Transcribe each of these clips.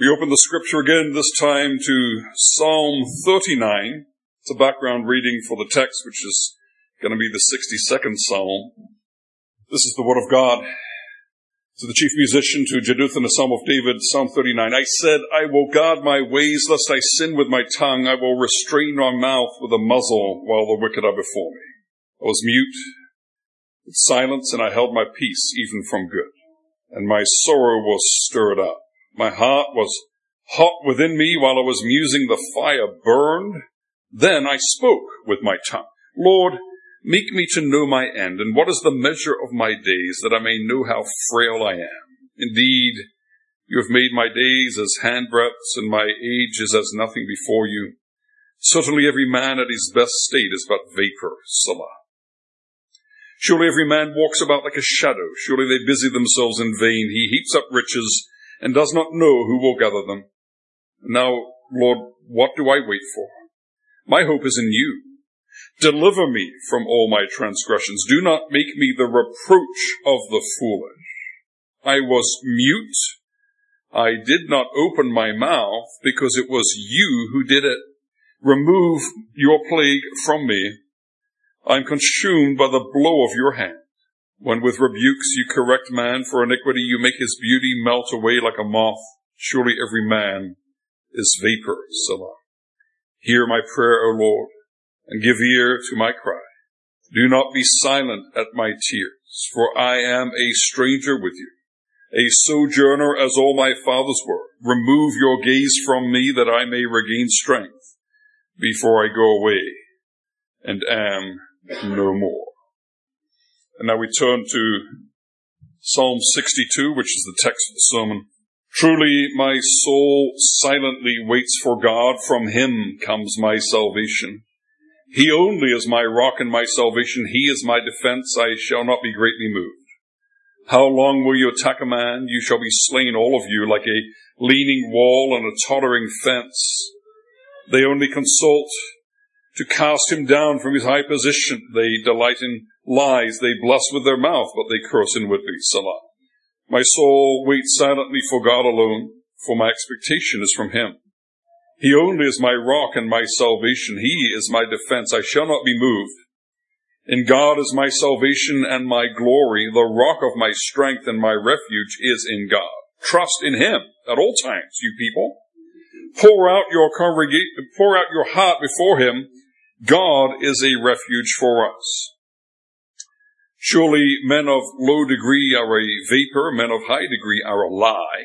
We open the scripture again, this time to Psalm 39. It's a background reading for the text, which is going to be the 62nd Psalm. This is the Word of God. To the chief musician, to Jeduthun, a Psalm of David, Psalm 39. I said, I will guard my ways, lest I sin with my tongue. I will restrain my mouth with a muzzle while the wicked are before me. I was mute with silence, and I held my peace even from good. And my sorrow was stirred up. My heart was hot within me while I was musing. The fire burned. Then I spoke with my tongue. Lord, make me to know my end, and what is the measure of my days, that I may know how frail I am. Indeed, you have made my days as handbreadths, and my age is as nothing before you. Certainly every man at his best state is but vapor, Selah. Surely every man walks about like a shadow. Surely they busy themselves in vain. He heaps up riches and does not know who will gather them. Now, Lord, what do I wait for? My hope is in you. Deliver me from all my transgressions. Do not make me the reproach of the foolish. I was mute. I did not open my mouth because it was you who did it. Remove your plague from me. I'm consumed by the blow of your hand. When with rebukes you correct man for iniquity, you make his beauty melt away like a moth. Surely every man is vapor, Selah. Hear my prayer, O Lord, and give ear to my cry. Do not be silent at my tears, for I am a stranger with you, a sojourner as all my fathers were. Remove your gaze from me that I may regain strength before I go away and am no more. And now we turn to Psalm 62, which is the text of the sermon. Truly my soul silently waits for God. From him comes my salvation. He only is my rock and my salvation. He is my defense. I shall not be greatly moved. How long will you attack a man? You shall be slain, all of you, like a leaning wall and a tottering fence. They only consult to cast him down from his high position. They delight in lies. They bless with their mouth, but they curse inwardly. Selah. My soul waits silently for God alone, for my expectation is from him. He only is my rock and my salvation. He is my defense. I shall not be moved. In God is my salvation and my glory. The rock of my strength and my refuge is in God. Trust in Him at all times, you people. Pour out your congregation, pour out your heart before Him. God is a refuge for us. Surely men of low degree are a vapor, men of high degree are a lie.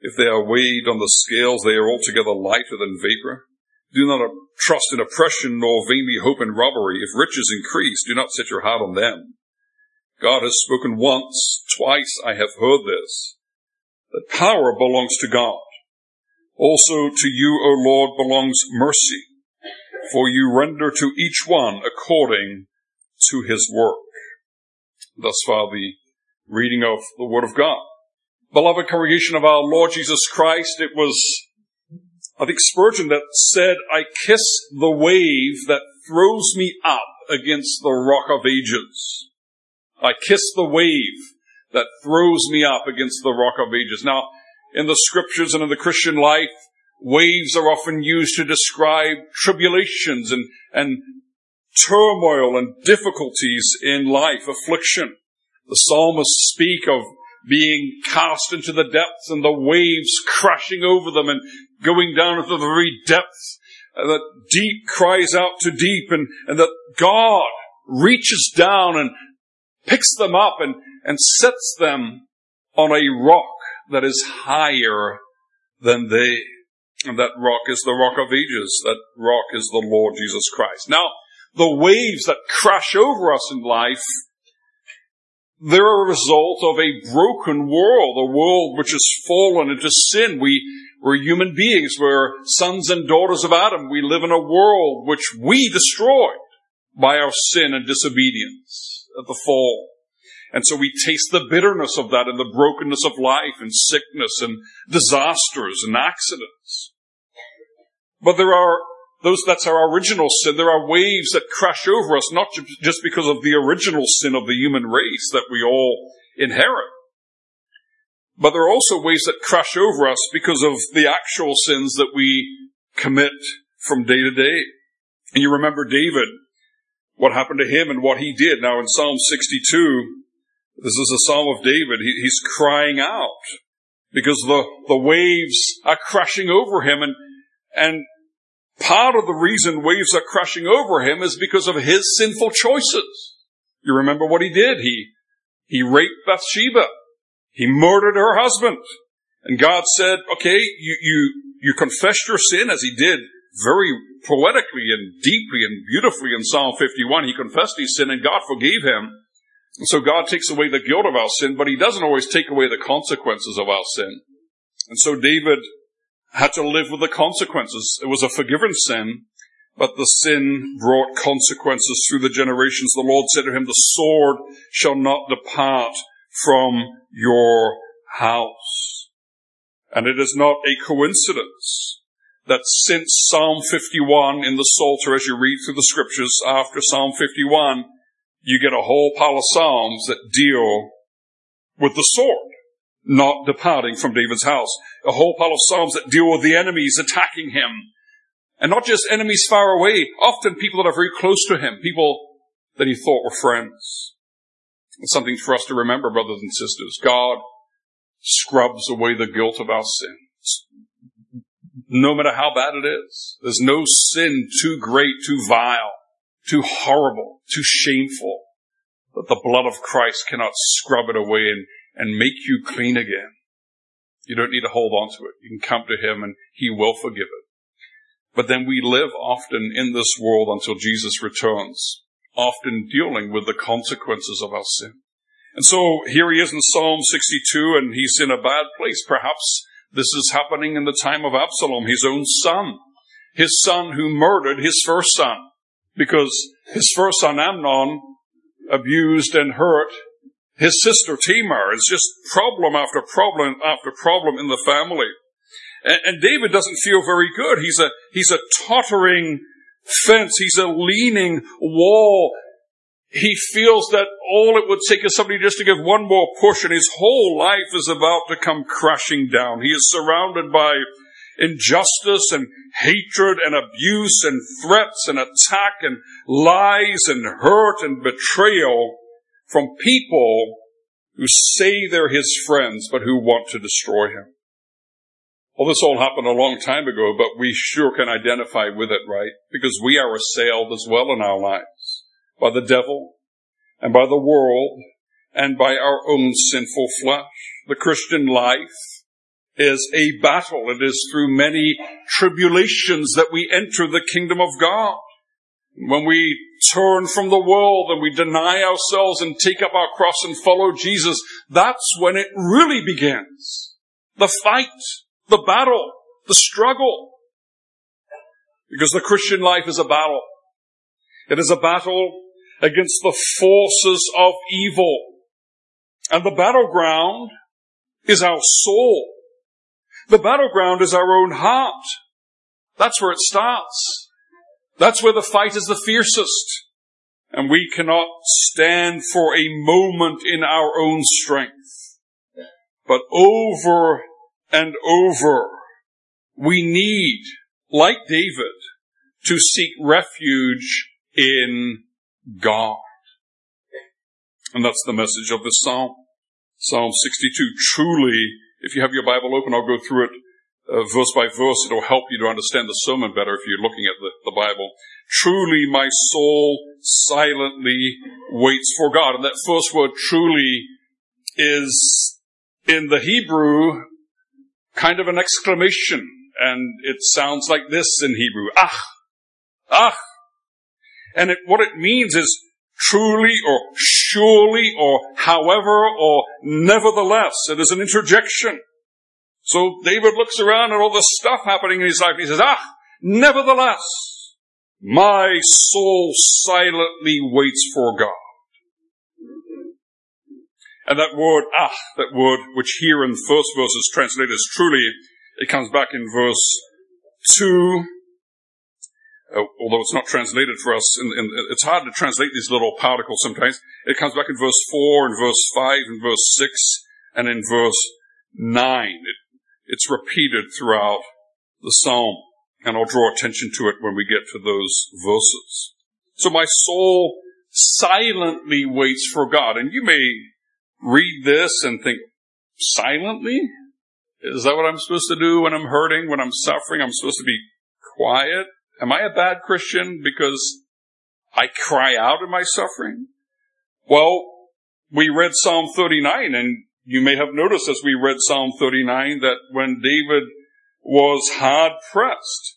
If they are weighed on the scales, they are altogether lighter than vapor. Do not trust in oppression, nor vainly hope in robbery. If riches increase, do not set your heart on them. God has spoken once, twice I have heard this, that power belongs to God. Also to you, O Lord, belongs mercy, for you render to each one according to his work thus far the reading of the Word of God. Beloved congregation of our Lord Jesus Christ, it was, I think Spurgeon that said, I kiss the wave that throws me up against the rock of ages. I kiss the wave that throws me up against the rock of ages. Now, in the scriptures and in the Christian life, waves are often used to describe tribulations and, and turmoil and difficulties in life, affliction. The psalmists speak of being cast into the depths and the waves crashing over them and going down into the very depths. Uh, that deep cries out to deep and, and that God reaches down and picks them up and, and sets them on a rock that is higher than they. And that rock is the rock of ages. That rock is the Lord Jesus Christ. Now, the waves that crash over us in life, they're a result of a broken world, a world which has fallen into sin. We, we're human beings. We're sons and daughters of Adam. We live in a world which we destroyed by our sin and disobedience at the fall. And so we taste the bitterness of that and the brokenness of life and sickness and disasters and accidents. But there are those, that's our original sin. There are waves that crash over us, not just because of the original sin of the human race that we all inherit. but there are also ways that crash over us because of the actual sins that we commit from day to day. And you remember David, what happened to him and what he did. Now in Psalm 62, this is a Psalm of David. He, he's crying out because the, the waves are crashing over him and, and part of the reason waves are crashing over him is because of his sinful choices. You remember what he did? He, he raped Bathsheba. He murdered her husband. And God said, okay, you, you, you confessed your sin as he did very poetically and deeply and beautifully in Psalm 51. He confessed his sin and God forgave him. And so God takes away the guilt of our sin, but he doesn't always take away the consequences of our sin. And so David had to live with the consequences. It was a forgiven sin, but the sin brought consequences through the generations. The Lord said to him, the sword shall not depart from your house. And it is not a coincidence that since Psalm 51 in the Psalter, as you read through the scriptures after Psalm 51, you get a whole pile of Psalms that deal with the sword not departing from David's house. A whole pile of Psalms that deal with the enemies attacking him. And not just enemies far away, often people that are very close to him, people that he thought were friends. It's something for us to remember, brothers and sisters. God scrubs away the guilt of our sins. No matter how bad it is. There's no sin too great, too vile, too horrible, too shameful that the blood of Christ cannot scrub it away and, and make you clean again. You don't need to hold on to it. You can come to Him and He will forgive it. But then we live often in this world until Jesus returns often dealing with the consequences of our sin. And so here he is in Psalm 62 and he's in a bad place. Perhaps this is happening in the time of Absalom, his own son, his son who murdered his first son because his first son Amnon abused and hurt his sister Tamar. It's just problem after problem after problem in the family. And, and David doesn't feel very good. He's a, he's a tottering fence. He's a leaning wall. He feels that all it would take is somebody just to give one more push and his whole life is about to come crashing down. He is surrounded by injustice and hatred and abuse and threats and attack and lies and hurt and betrayal from people who say they're his friends but who want to destroy him. Well, this all happened a long time ago, but we sure can identify with it, right? Because we are assailed as well in our lives by the devil and by the world and by our own sinful flesh. The Christian life is a battle. It is through many tribulations that we enter the kingdom of God. When we turn from the world and we deny ourselves and take up our cross and follow Jesus, that's when it really begins. The fight the battle, the struggle. Because the Christian life is a battle. It is a battle against the forces of evil. And the battleground is our soul. The battleground is our own heart. That's where it starts. That's where the fight is the fiercest. And we cannot stand for a moment in our own strength. But over and over. We need, like David, to seek refuge in God. And that's the message of this psalm. Psalm 62. Truly, if you have your Bible open, I'll go through it uh, verse by verse. It'll help you to understand the sermon better if you're looking at the, the Bible. Truly, my soul silently waits for God. And that first word, truly, is in the Hebrew kind of an exclamation, and it sounds like this in Hebrew, ah, ah. And it, what it means is truly or surely or however or nevertheless. It is an interjection. So David looks around at all the stuff happening in his life and he says, ah, nevertheless, my soul silently waits for God. And that word, ah, that word, which here in the first verse is translated as truly, it comes back in verse 2, uh, although it's not translated for us, in, it's hard to translate these little particles sometimes. It comes back in verse 4, and verse 5, and verse 6, and in verse 9. It, it's repeated throughout the psalm, and I'll draw attention to it when we get to those verses. So my soul silently waits for God. And you may read this and think, silently? Is that what I'm supposed to do when I'm hurting, when I'm suffering? I'm supposed to be quiet? Am I a bad Christian because I cry out in my suffering? Well, we read Psalm 39 and you may have noticed as we read Psalm 39 that when David was hard pressed,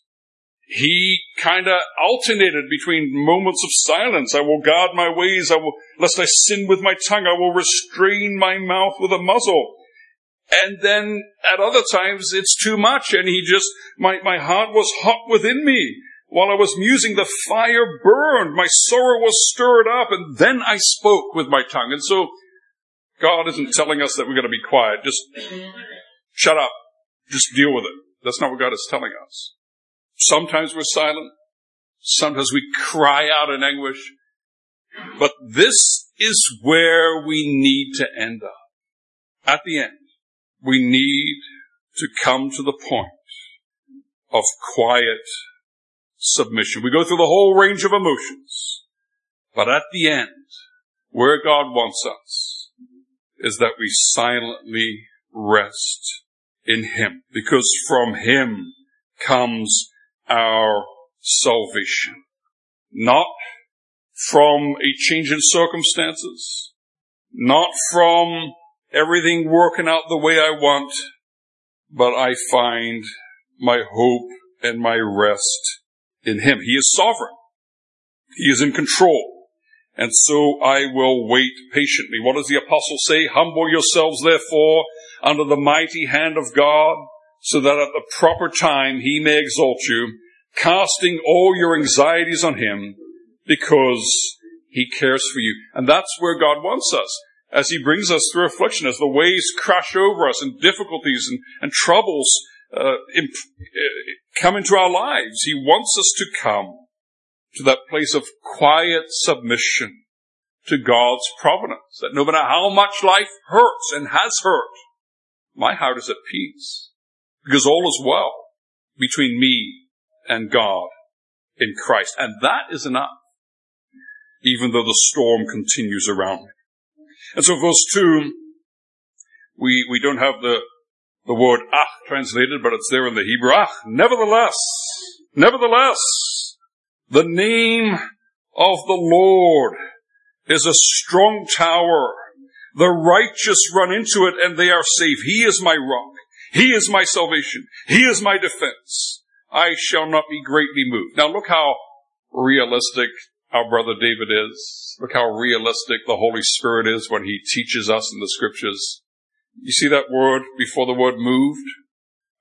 he kind of alternated between moments of silence. I will guard my ways. I will, lest I sin with my tongue, I will restrain my mouth with a muzzle. And then at other times it's too much and he just, my, my heart was hot within me. While I was musing, the fire burned. My sorrow was stirred up and then I spoke with my tongue. And so God isn't telling us that we're going to be quiet. Just shut up. Just deal with it. That's not what God is telling us. Sometimes we're silent. Sometimes we cry out in anguish. But this is where we need to end up. At the end, we need to come to the point of quiet submission. We go through the whole range of emotions. But at the end, where God wants us is that we silently rest in Him. Because from Him comes our salvation. Not from a change in circumstances, not from everything working out the way I want, but I find my hope and my rest in Him. He is sovereign. He is in control. And so I will wait patiently. What does the apostle say? Humble yourselves therefore under the mighty hand of God so that at the proper time he may exalt you, casting all your anxieties on him because he cares for you. And that's where God wants us. As he brings us through affliction, as the waves crash over us and difficulties and, and troubles uh, imp- uh, come into our lives, he wants us to come to that place of quiet submission to God's providence. That no matter how much life hurts and has hurt, my heart is at peace because all is well between me and God in Christ. And that is enough, even though the storm continues around me. And so verse 2, we, we don't have the, the word ach translated, but it's there in the Hebrew. Ach, nevertheless, nevertheless, the name of the Lord is a strong tower. The righteous run into it and they are safe. He is my rock. He is my salvation. He is my defense. I shall not be greatly moved. Now look how realistic our brother David is. Look how realistic the Holy Spirit is when he teaches us in the scriptures. You see that word before the word moved?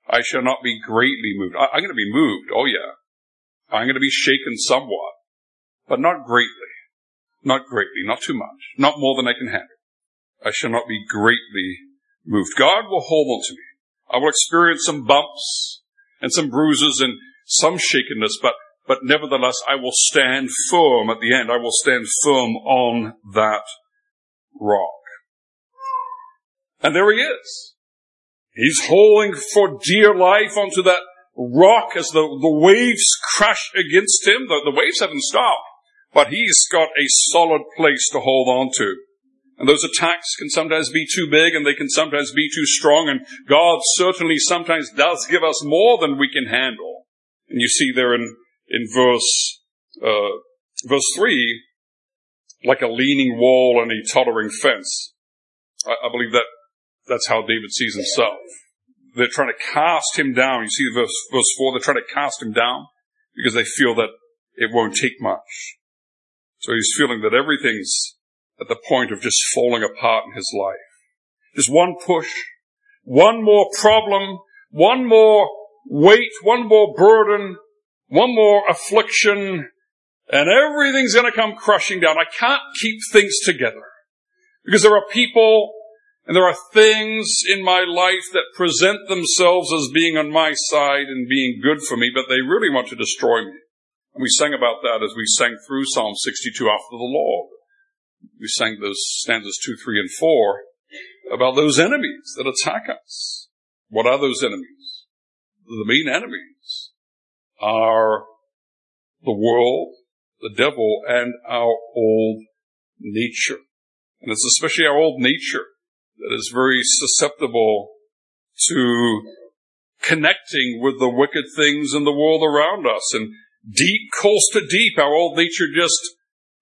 I shall not be greatly moved. I, am going to be moved. Oh yeah. I'm going to be shaken somewhat, but not greatly. Not greatly. Not too much. Not more than I can handle. I shall not be greatly moved. God will hold on to me. I will experience some bumps and some bruises and some shakenness, but, but nevertheless, I will stand firm at the end. I will stand firm on that rock. And there he is. He's holding for dear life onto that rock as the, the waves crash against him. The, the waves haven't stopped, but he's got a solid place to hold on to. And those attacks can sometimes be too big and they can sometimes be too strong. And God certainly sometimes does give us more than we can handle. And you see there in, in verse, uh, verse three, like a leaning wall and a tottering fence. I, I believe that that's how David sees himself. They're trying to cast him down. You see verse, verse four, they're trying to cast him down because they feel that it won't take much. So he's feeling that everything's at the point of just falling apart in his life. Just one push, one more problem, one more weight, one more burden, one more affliction, and everything's going to come crushing down. I can't keep things together because there are people and there are things in my life that present themselves as being on my side and being good for me, but they really want to destroy me. And we sang about that as we sang through Psalm 62 after the Lord we sang those stanzas two, three, and four. about those enemies that attack us. What are those enemies? The main enemies are the world, the devil, and our old nature. And it's especially our old nature that is very susceptible to connecting with the wicked things in the world around us. And deep calls to deep, our old nature just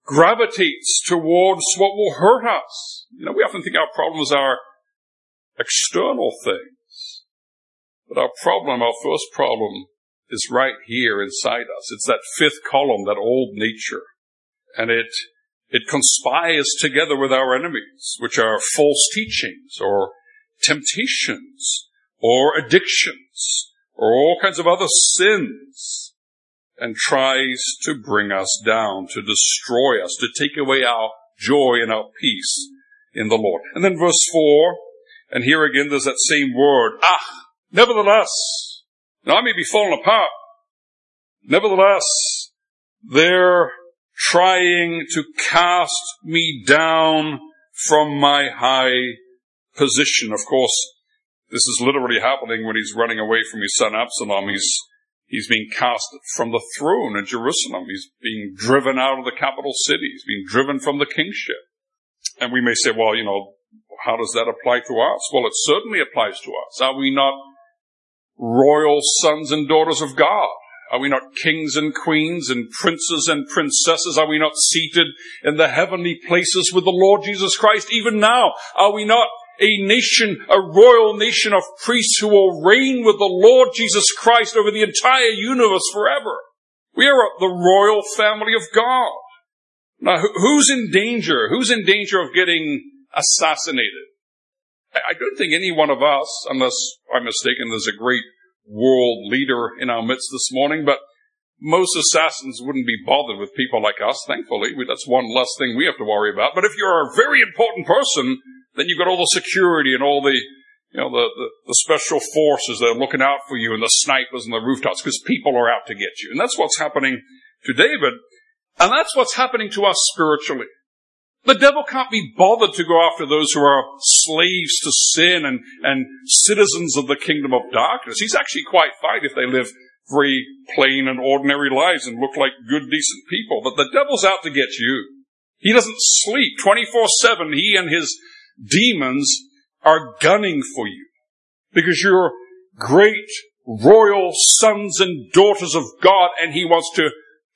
gravitates towards what will hurt us. You know, we often think our problems are external things. But our problem, our first problem, is right here inside us. It's that fifth column, that old nature. And it, it conspires together with our enemies, which are false teachings or temptations or addictions or all kinds of other sins and tries to bring us down, to destroy us, to take away our joy and our peace in the Lord. And then verse four, and here again there's that same word, ah, nevertheless, now I may be falling apart. Nevertheless, they're trying to cast me down from my high position. Of course, this is literally happening when he's running away from his son Absalom. He's, he's being cast from the throne in Jerusalem. He's being driven out of the capital city. He's being driven from the kingship. And we may say, well, you know, how does that apply to us? Well, it certainly applies to us. Are we not royal sons and daughters of God? Are we not kings and queens and princes and princesses? Are we not seated in the heavenly places with the Lord Jesus Christ even now? Are we not a nation, a royal nation of priests who will reign with the Lord Jesus Christ over the entire universe forever? We are the royal family of God. Now, who's in danger? Who's in danger of getting assassinated? I don't think any one of us, unless I'm mistaken, there's a great world leader in our midst this morning, but most assassins wouldn't be bothered with people like us, thankfully. That's one less thing we have to worry about. But if you're a very important person, then you've got all the security and all the, you know, the, the, the special forces that are looking out for you and the snipers and the rooftops because people are out to get you. And that's what's happening to David. And that's what's happening to us spiritually. The devil can't be bothered to go after those who are slaves to sin and, and citizens of the kingdom of darkness. He's actually quite fine if they live very plain and ordinary lives and look like good, decent people. But the devil's out to get you. He doesn't sleep 24-7. He and his demons are gunning for you because you're great royal sons and daughters of God and he wants to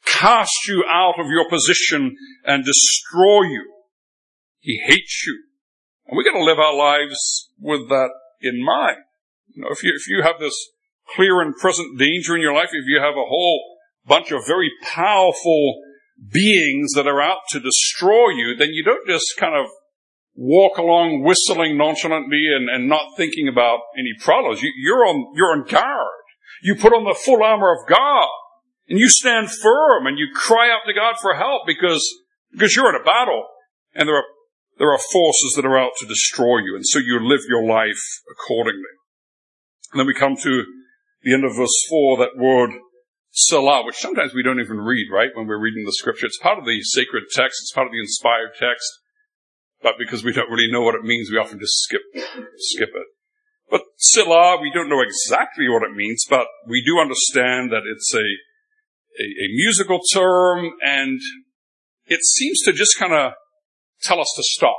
cast you out of your position and destroy you. He hates you. And we got to live our lives with that in mind. You know, if you, if you have this clear and present danger in your life, if you have a whole bunch of very powerful beings that are out to destroy you, then you don't just kind of walk along whistling nonchalantly and, and not thinking about any problems. You, you're on, you're on guard. You put on the full armor of God and you stand firm and you cry out to God for help because, because you're in a battle and there are there are forces that are out to destroy you, and so you live your life accordingly. And then we come to the end of verse 4, that word Selah, which sometimes we don't even read, right, when we're reading the scripture. It's part of the sacred text, it's part of the inspired text, but because we don't really know what it means, we often just skip, skip it. But Selah, we don't know exactly what it means, but we do understand that it's a, a, a musical term, and it seems to just kind of tell us to stop.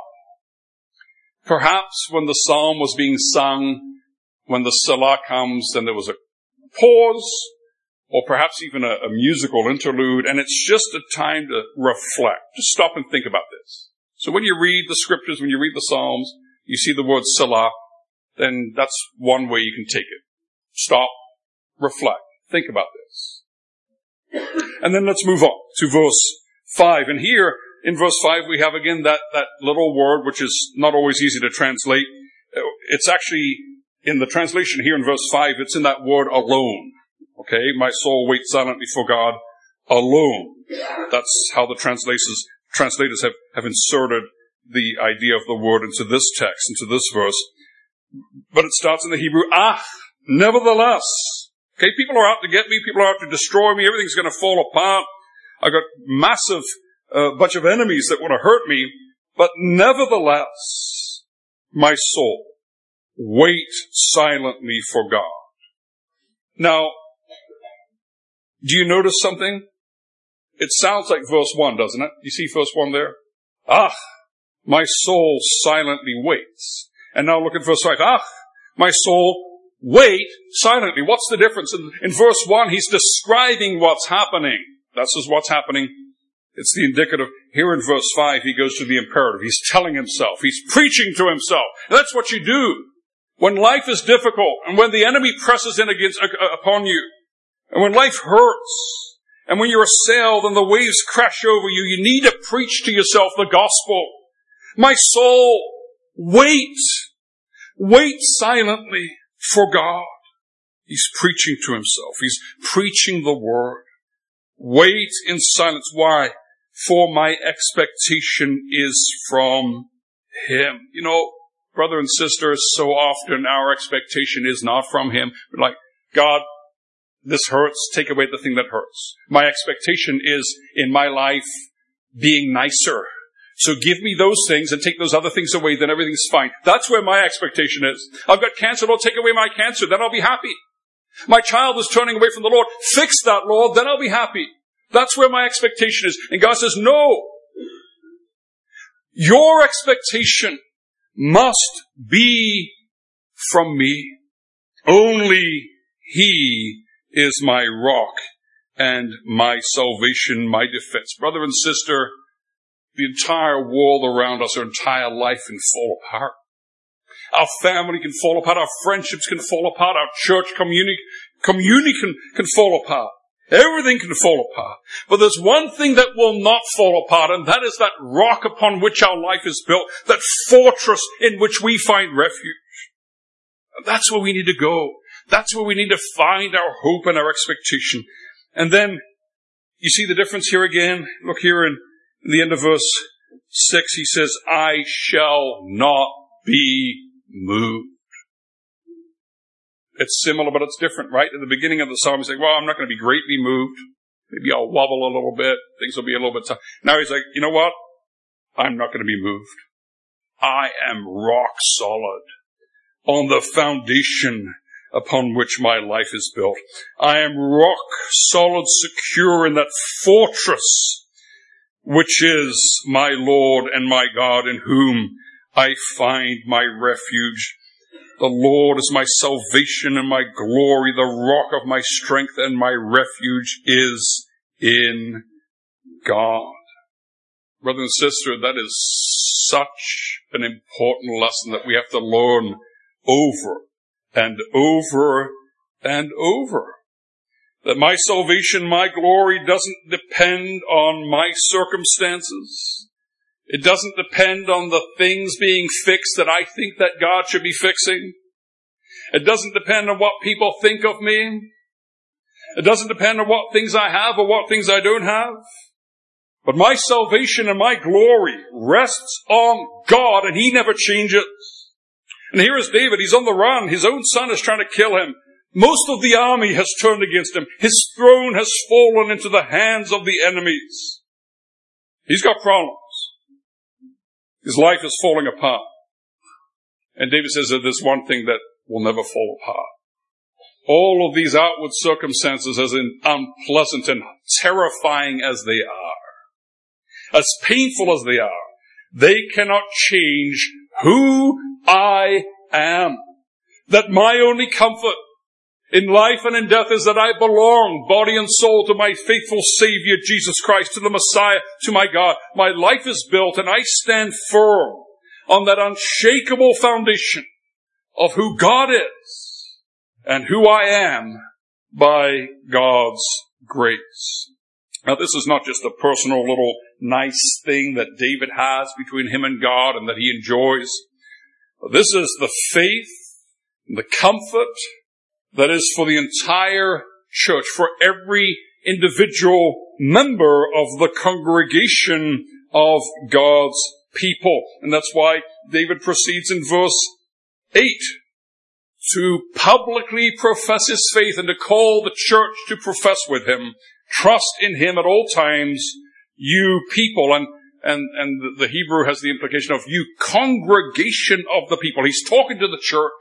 Perhaps when the psalm was being sung, when the Selah comes, then there was a pause, or perhaps even a, a, musical interlude, and it's just a time to reflect. Just stop and think about this. So when you read the scriptures, when you read the Psalms, you see the word Selah, then that's one way you can take it. Stop, reflect, think about this. And then let's move on to verse 5. And here, in verse 5, we have again that, that little word, which is not always easy to translate. It's actually, in the translation here in verse 5, it's in that word alone. Okay? My soul waits silently for God alone. That's how the translators, translators have, have inserted the idea of the word into this text, into this verse. But it starts in the Hebrew, ah, nevertheless. Okay, people are out to get me, people are out to destroy me, everything's gonna fall apart. I've got massive a bunch of enemies that want to hurt me, but nevertheless, my soul, wait silently for God. Now, do you notice something? It sounds like verse 1, doesn't it? You see verse 1 there? Ah, my soul silently waits. And now look at verse 5. Ah, my soul wait silently. What's the difference? In, in verse 1, he's describing what's happening. This is what's happening. It's the indicative. Here in verse 5, he goes to the imperative. He's telling himself. He's preaching to himself. And that's what you do. When life is difficult and when the enemy presses in against, uh, upon you and when life hurts and when you're assailed and the waves crash over you, you need to preach to yourself the gospel. My soul, wait, wait silently for God. He's preaching to himself. He's preaching the word. Wait in silence. Why? For my expectation is from Him. You know, brother and sister, so often our expectation is not from Him. We're like, God, this hurts. Take away the thing that hurts. My expectation is in my life being nicer. So give me those things and take those other things away, then everything's fine. That's where my expectation is. I've got cancer, Lord, take away my cancer, then I'll be happy. My child is turning away from the Lord. Fix that, Lord, then I'll be happy. That's where my expectation is. And God says, no. Your expectation must be from me. Only He is my rock and my salvation, my defense. Brother and sister, the entire world around us, our entire life can fall apart. Our family can fall apart. Our friendships can fall apart. Our church community, community can, can fall apart. Everything can fall apart. But there's one thing that will not fall apart, and that is that rock upon which our life is built, that fortress in which we find refuge. And that's where we need to go. That's where we need to find our hope and our expectation. And then, you see the difference here again? Look here in, in the end of verse 6, he says, I shall not be moved. It's similar, but it's different, right? At the beginning of the psalm, he's like, well, I'm not going to be greatly moved. Maybe I'll wobble a little bit. Things will be a little bit tough. Now he's like, you know what? I'm not going to be moved. I am rock solid on the foundation upon which my life is built. I am rock solid, secure in that fortress, which is my Lord and my God in whom I find my refuge. The Lord is my salvation and my glory. The rock of my strength and my refuge is in God. Brother and sister, that is such an important lesson that we have to learn over and over and over. That my salvation, my glory doesn't depend on my circumstances. It doesn't depend on the things being fixed that I think that God should be fixing. It doesn't depend on what people think of me. It doesn't depend on what things I have or what things I don't have. But my salvation and my glory rests on God and He never changes. And here is David. He's on the run. His own son is trying to kill him. Most of the army has turned against him. His throne has fallen into the hands of the enemies. He's got problems. His life is falling apart. And David says that there's one thing that will never fall apart. All of these outward circumstances, as unpleasant and terrifying as they are, as painful as they are, they cannot change who I am. That my only comfort in life and in death is that I belong, body and soul, to my faithful Savior, Jesus Christ, to the Messiah, to my God. My life is built and I stand firm on that unshakable foundation of who God is and who I am by God's grace. Now this is not just a personal little nice thing that David has between him and God and that he enjoys. This is the faith, the comfort that is for the entire church, for every individual member of the congregation of God's people. And that's why David proceeds in verse 8 to publicly profess his faith and to call the church to profess with him. Trust in him at all times, you people. And, and, and the, the Hebrew has the implication of you congregation of the people. He's talking to the church.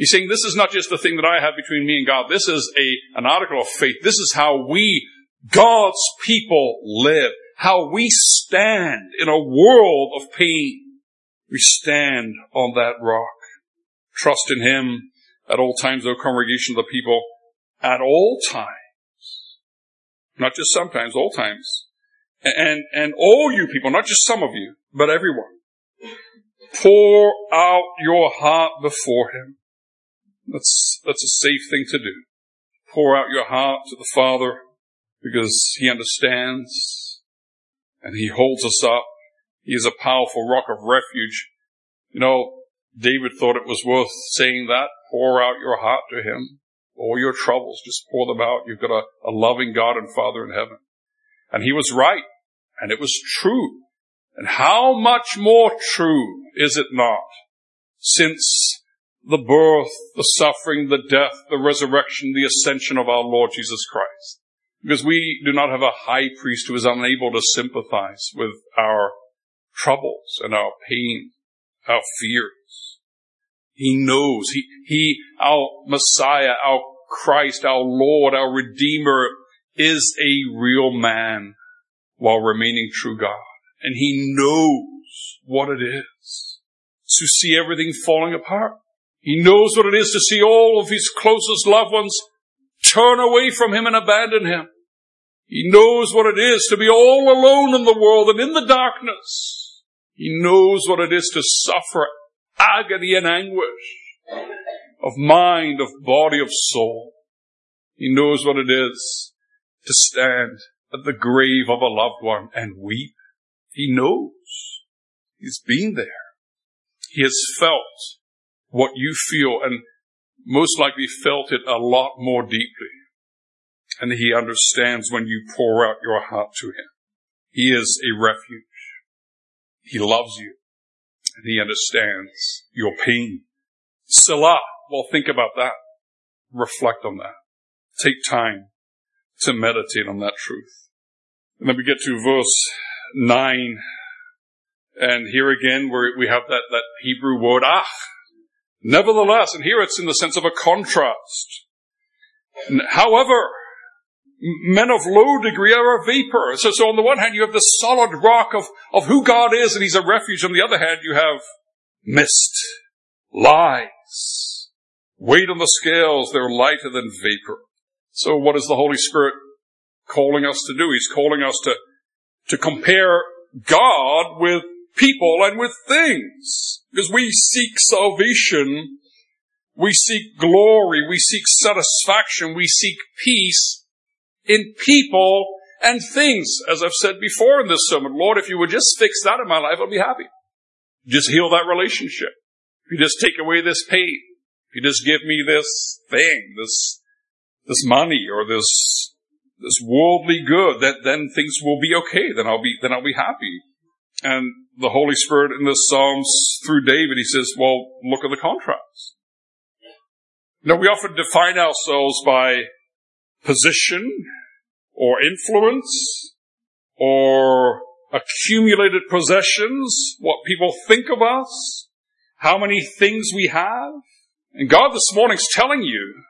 He's saying this is not just a thing that I have between me and God. This is a, an article of faith. This is how we, God's people, live. How we stand in a world of pain. We stand on that rock. Trust in Him at all times, O congregation of the people, at all times. Not just sometimes, all times. And, and all you people, not just some of you, but everyone. Pour out your heart before Him. That's, that's a safe thing to do. Pour out your heart to the Father because He understands and He holds us up. He is a powerful rock of refuge. You know, David thought it was worth saying that. Pour out your heart to Him. All your troubles, just pour them out. You've got a, a loving God and Father in heaven. And he was right. And it was true. And how much more true is it not since the birth, the suffering, the death, the resurrection, the ascension of our Lord Jesus Christ? Because we do not have a high priest who is unable to sympathize with our troubles and our pain, our fears. He knows. He, he, our Messiah, our Christ, our Lord, our Redeemer is a real man while remaining true God. And he knows what it is to see everything falling apart. He knows what it is to see all of his closest loved ones turn away from him and abandon him. He knows what it is to be all alone in the world and in the darkness. He knows what it is to suffer agony and anguish of mind, of body, of soul. He knows what it is to stand at the grave of a loved one and weep. He knows. He's been there. He has felt what you feel and most likely felt it a lot more deeply. And he understands when you pour out your heart to him. He is a refuge. He loves you and he understands your pain. Selah. Well, think about that. Reflect on that. Take time to meditate on that truth. And then we get to verse 9. And here again, where we have that, that Hebrew word, ah. Nevertheless, and here it's in the sense of a contrast. However, men of low degree are a vapor. So, so on the one hand, you have the solid rock of, of who God is, and He's a refuge. On the other hand, you have mist, lies, weight on the scales, they're lighter than vapor. So what is the Holy Spirit calling us to do? He's calling us to, to compare God with people and with things. Because we seek salvation, we seek glory, we seek satisfaction, we seek peace in people and things. As I've said before in this sermon, Lord, if you would just fix that in my life, I'll be happy. Just heal that relationship. If you just take away this pain, if you just give me this thing, this, this money or this this worldly good, that then things will be okay. Then I'll be, then I'll be happy. And the Holy Spirit in the Psalms through David, he says, well, look at the contrast. Now we often define ourselves by position or influence or accumulated possessions, what people think of us, how many things we have. And God this morning's telling you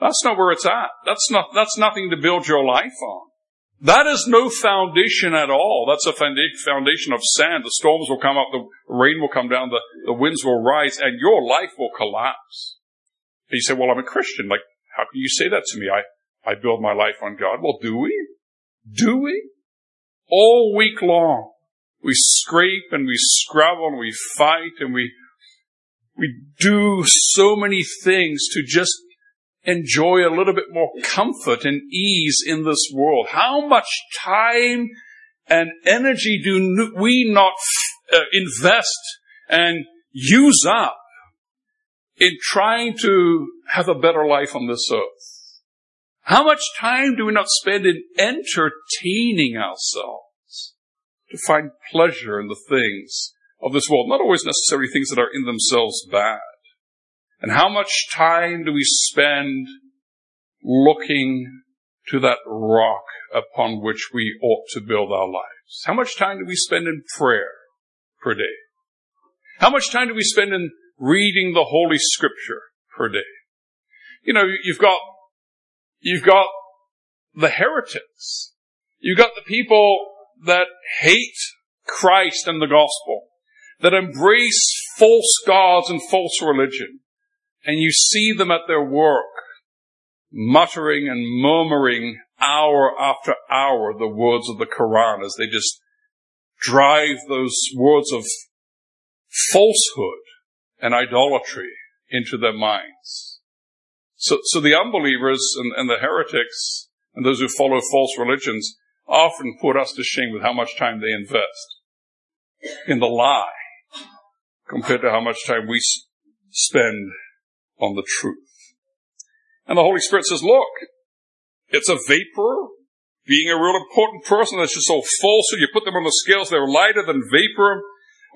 that's not where it's at. That's not, that's nothing to build your life on. That is no foundation at all. That's a foundation of sand. The storms will come up, the rain will come down, the, the winds will rise, and your life will collapse. And you say, well, I'm a Christian. Like, how can you say that to me? I, I build my life on God. Well, do we? Do we? All week long, we scrape and we scrabble and we fight and we, we do so many things to just enjoy a little bit more comfort and ease in this world? How much time and energy do we not uh, invest and use up in trying to have a better life on this earth? How much time do we not spend in entertaining ourselves to find pleasure in the things of this world? Not always necessary things that are in themselves bad. And how much time do we spend looking to that rock upon which we ought to build our lives? How much time do we spend in prayer per day? How much time do we spend in reading the Holy Scripture per day? You know, you've got, you've got the heretics. You've got the people that hate Christ and the gospel, that embrace false gods and false religion. And you see them at their work, muttering and murmuring hour after hour the words of the Quran as they just drive those words of falsehood and idolatry into their minds. So, so the unbelievers and, and the heretics and those who follow false religions often put us to shame with how much time they invest in the lie compared to how much time we spend on the truth. And the Holy Spirit says, look, it's a vapor. Being a real important person that's just so falsehood, you put them on the scales, they're lighter than vapor.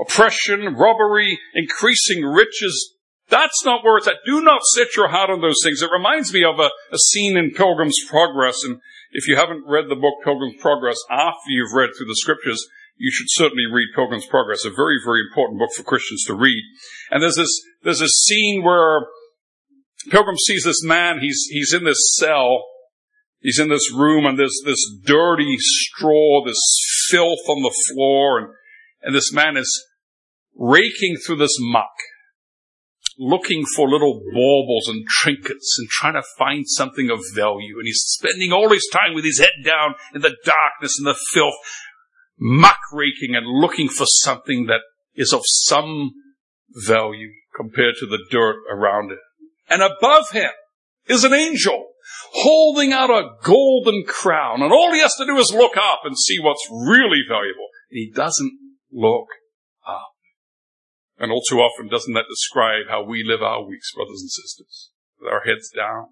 Oppression, robbery, increasing riches. That's not where it's at. Do not set your heart on those things. It reminds me of a, a scene in Pilgrim's Progress. And if you haven't read the book Pilgrim's Progress after you've read through the scriptures, you should certainly read Pilgrim's Progress, a very, very important book for Christians to read. And there's this, there's this scene where Pilgrim sees this man, he's, he's in this cell, he's in this room, and there's this dirty straw, this filth on the floor, and, and this man is raking through this muck, looking for little baubles and trinkets and trying to find something of value. And he's spending all his time with his head down in the darkness and the filth, muck raking and looking for something that is of some value compared to the dirt around it. And above him is an angel holding out a golden crown. And all he has to do is look up and see what's really valuable. And he doesn't look up. And all too often doesn't that describe how we live our weeks, brothers and sisters? With our heads down.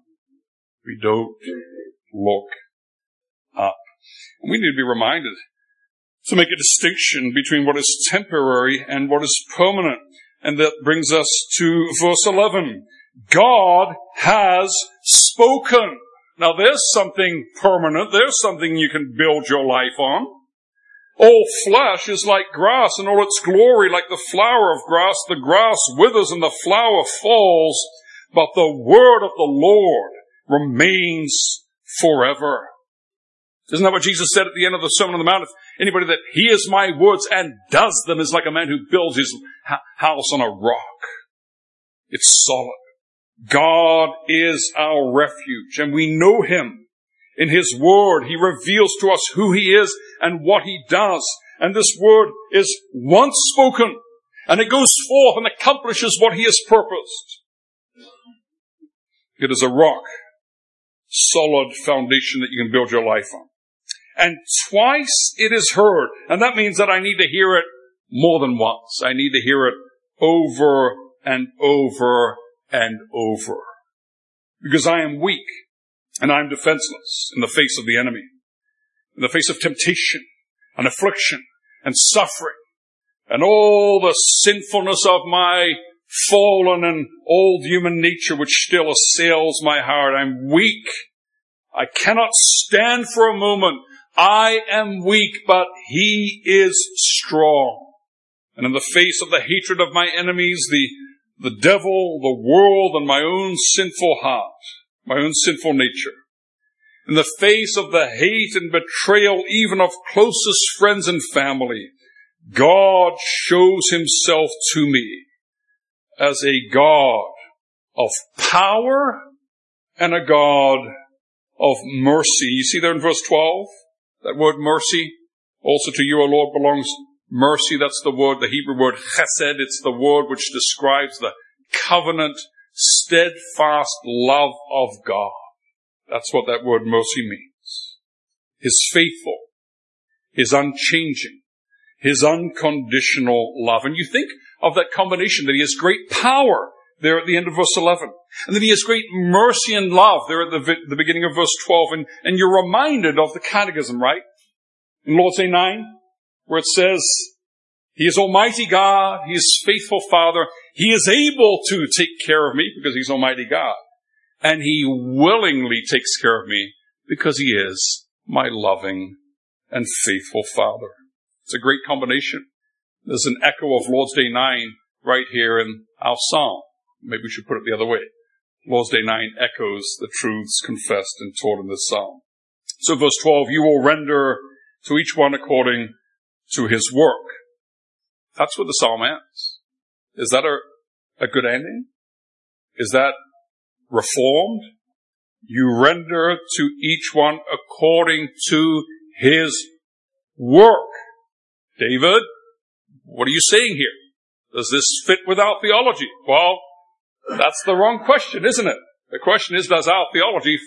We don't look up. And we need to be reminded to make a distinction between what is temporary and what is permanent. And that brings us to verse 11. God has spoken. Now there's something permanent. There's something you can build your life on. All flesh is like grass and all its glory like the flower of grass. The grass withers and the flower falls, but the word of the Lord remains forever. Isn't that what Jesus said at the end of the Sermon on the Mount? If anybody that hears my words and does them is like a man who builds his house on a rock. It's solid. God is our refuge and we know him. In his word, he reveals to us who he is and what he does. And this word is once spoken and it goes forth and accomplishes what he has purposed. It is a rock, solid foundation that you can build your life on and twice it is heard. And that means that I need to hear it more than once. I need to hear it over and over and over. Because I am weak and I'm defenseless in the face of the enemy, in the face of temptation and affliction and suffering and all the sinfulness of my fallen and old human nature which still assails my heart. I'm weak. I cannot stand for a moment I am weak, but he is strong. And in the face of the hatred of my enemies, the, the devil, the world, and my own sinful heart, my own sinful nature, in the face of the hate and betrayal even of closest friends and family, God shows himself to me as a God of power and a God of mercy. You see there in verse 12? That word mercy, also to you, O Lord, belongs mercy. That's the word, the Hebrew word chesed. It's the word which describes the covenant, steadfast love of God. That's what that word mercy means. His faithful, His unchanging, His unconditional love. And you think of that combination that He has great power there at the end of verse 11. And then he has great mercy and love there at the, the beginning of verse 12. And, and you're reminded of the catechism, right? In Lord's Day 9, where it says, He is Almighty God, He is faithful Father, He is able to take care of me because He's Almighty God. And He willingly takes care of me because he is my loving and faithful Father. It's a great combination. There's an echo of Lord's Day 9 right here in our psalm. Maybe we should put it the other way. Lord's Day 9 echoes the truths confessed and taught in this psalm. So verse 12, you will render to each one according to his work. That's what the psalm ends. Is that a, a good ending? Is that reformed? You render to each one according to his work. David, what are you saying here? Does this fit with our theology? Well, that's the wrong question, isn't it? The question is, does our theology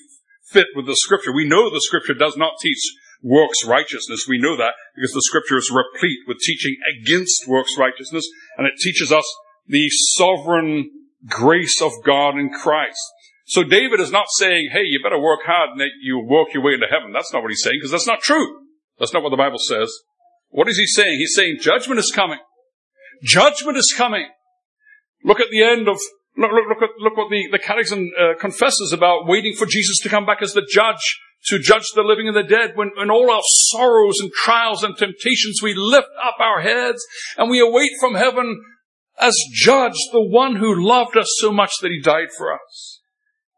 fit with the scripture? We know the scripture does not teach works righteousness. We know that because the scripture is replete with teaching against works righteousness and it teaches us the sovereign grace of God in Christ. So David is not saying, hey, you better work hard and that you work your way into heaven. That's not what he's saying because that's not true. That's not what the Bible says. What is he saying? He's saying judgment is coming. Judgment is coming. Look at the end of, look, look, look, at, look what the, the catechism uh, confesses about waiting for Jesus to come back as the judge to judge the living and the dead when in all our sorrows and trials and temptations we lift up our heads and we await from heaven as judge the one who loved us so much that he died for us.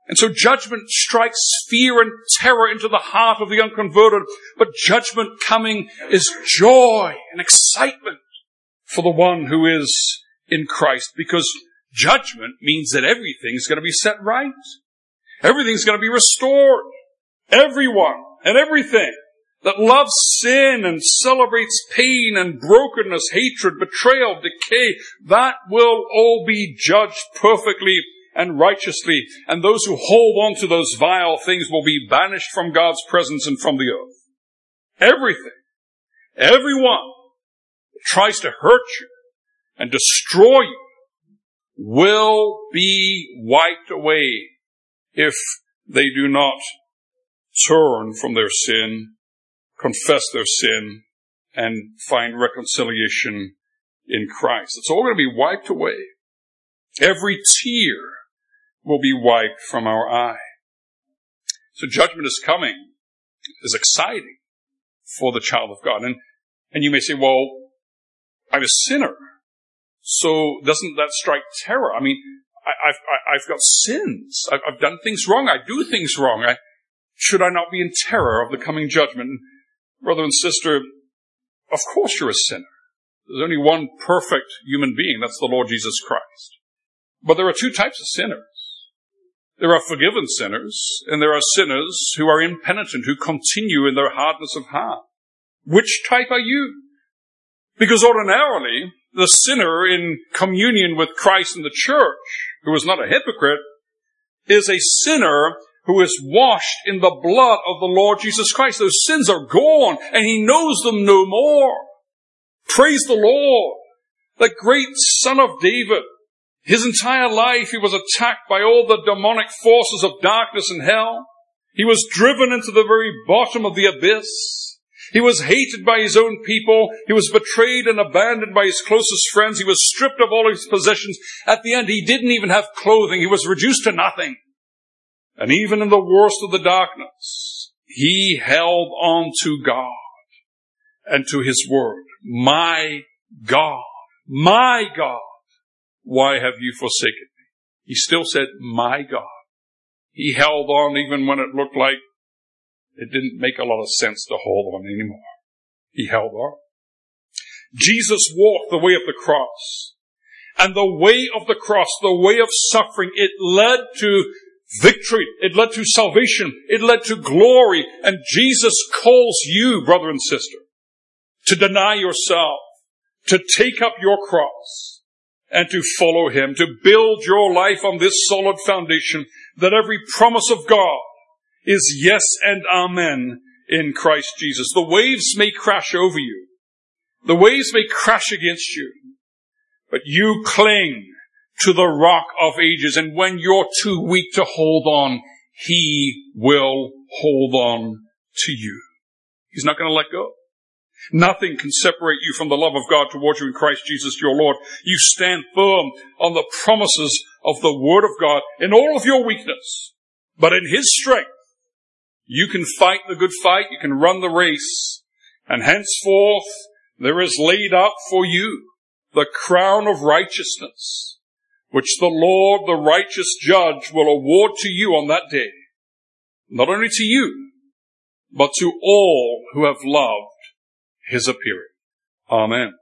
And so judgment strikes fear and terror into the heart of the unconverted, but judgment coming is joy and excitement for the one who is in Christ because judgment means that everything's going to be set right. Everything's going to be restored. Everyone and everything that loves sin and celebrates pain and brokenness, hatred, betrayal, decay, that will all be judged perfectly and righteously. And those who hold on to those vile things will be banished from God's presence and from the earth. Everything, everyone that tries to hurt you and destroy you will be wiped away if they do not turn from their sin, confess their sin, and find reconciliation in Christ. It's all going to be wiped away. Every tear will be wiped from our eye. So judgment is coming. is exciting for the child of God. And, and you may say, well, I'm a sinner. So doesn't that strike terror? I mean, I, have I've got sins. I've, I've, done things wrong. I do things wrong. I, should I not be in terror of the coming judgment? Brother and sister, of course you're a sinner. There's only one perfect human being. That's the Lord Jesus Christ. But there are two types of sinners. There are forgiven sinners, and there are sinners who are impenitent, who continue in their hardness of heart. Which type are you? Because ordinarily, the sinner in communion with Christ and the church, who is not a hypocrite, is a sinner who is washed in the blood of the Lord Jesus Christ. Those sins are gone and he knows them no more. Praise the Lord. The great son of David. His entire life he was attacked by all the demonic forces of darkness and hell. He was driven into the very bottom of the abyss. He was hated by his own people. He was betrayed and abandoned by his closest friends. He was stripped of all his possessions. At the end, he didn't even have clothing. He was reduced to nothing. And even in the worst of the darkness, he held on to God and to his word. My God, my God, why have you forsaken me? He still said, my God. He held on even when it looked like it didn't make a lot of sense to hold on anymore. He held on. Jesus walked the way of the cross. And the way of the cross, the way of suffering, it led to victory. It led to salvation. It led to glory. And Jesus calls you, brother and sister, to deny yourself, to take up your cross, and to follow Him, to build your life on this solid foundation that every promise of God is yes and amen in Christ Jesus. The waves may crash over you. The waves may crash against you, but you cling to the rock of ages. And when you're too weak to hold on, he will hold on to you. He's not going to let go. Nothing can separate you from the love of God towards you in Christ Jesus your Lord. You stand firm on the promises of the Word of God in all of your weakness, but in His strength, You can fight the good fight. You can run the race. And henceforth there is laid up for you the crown of righteousness, which the Lord, the righteous judge, will award to you on that day. Not only to you, but to all who have loved his appearing. Amen.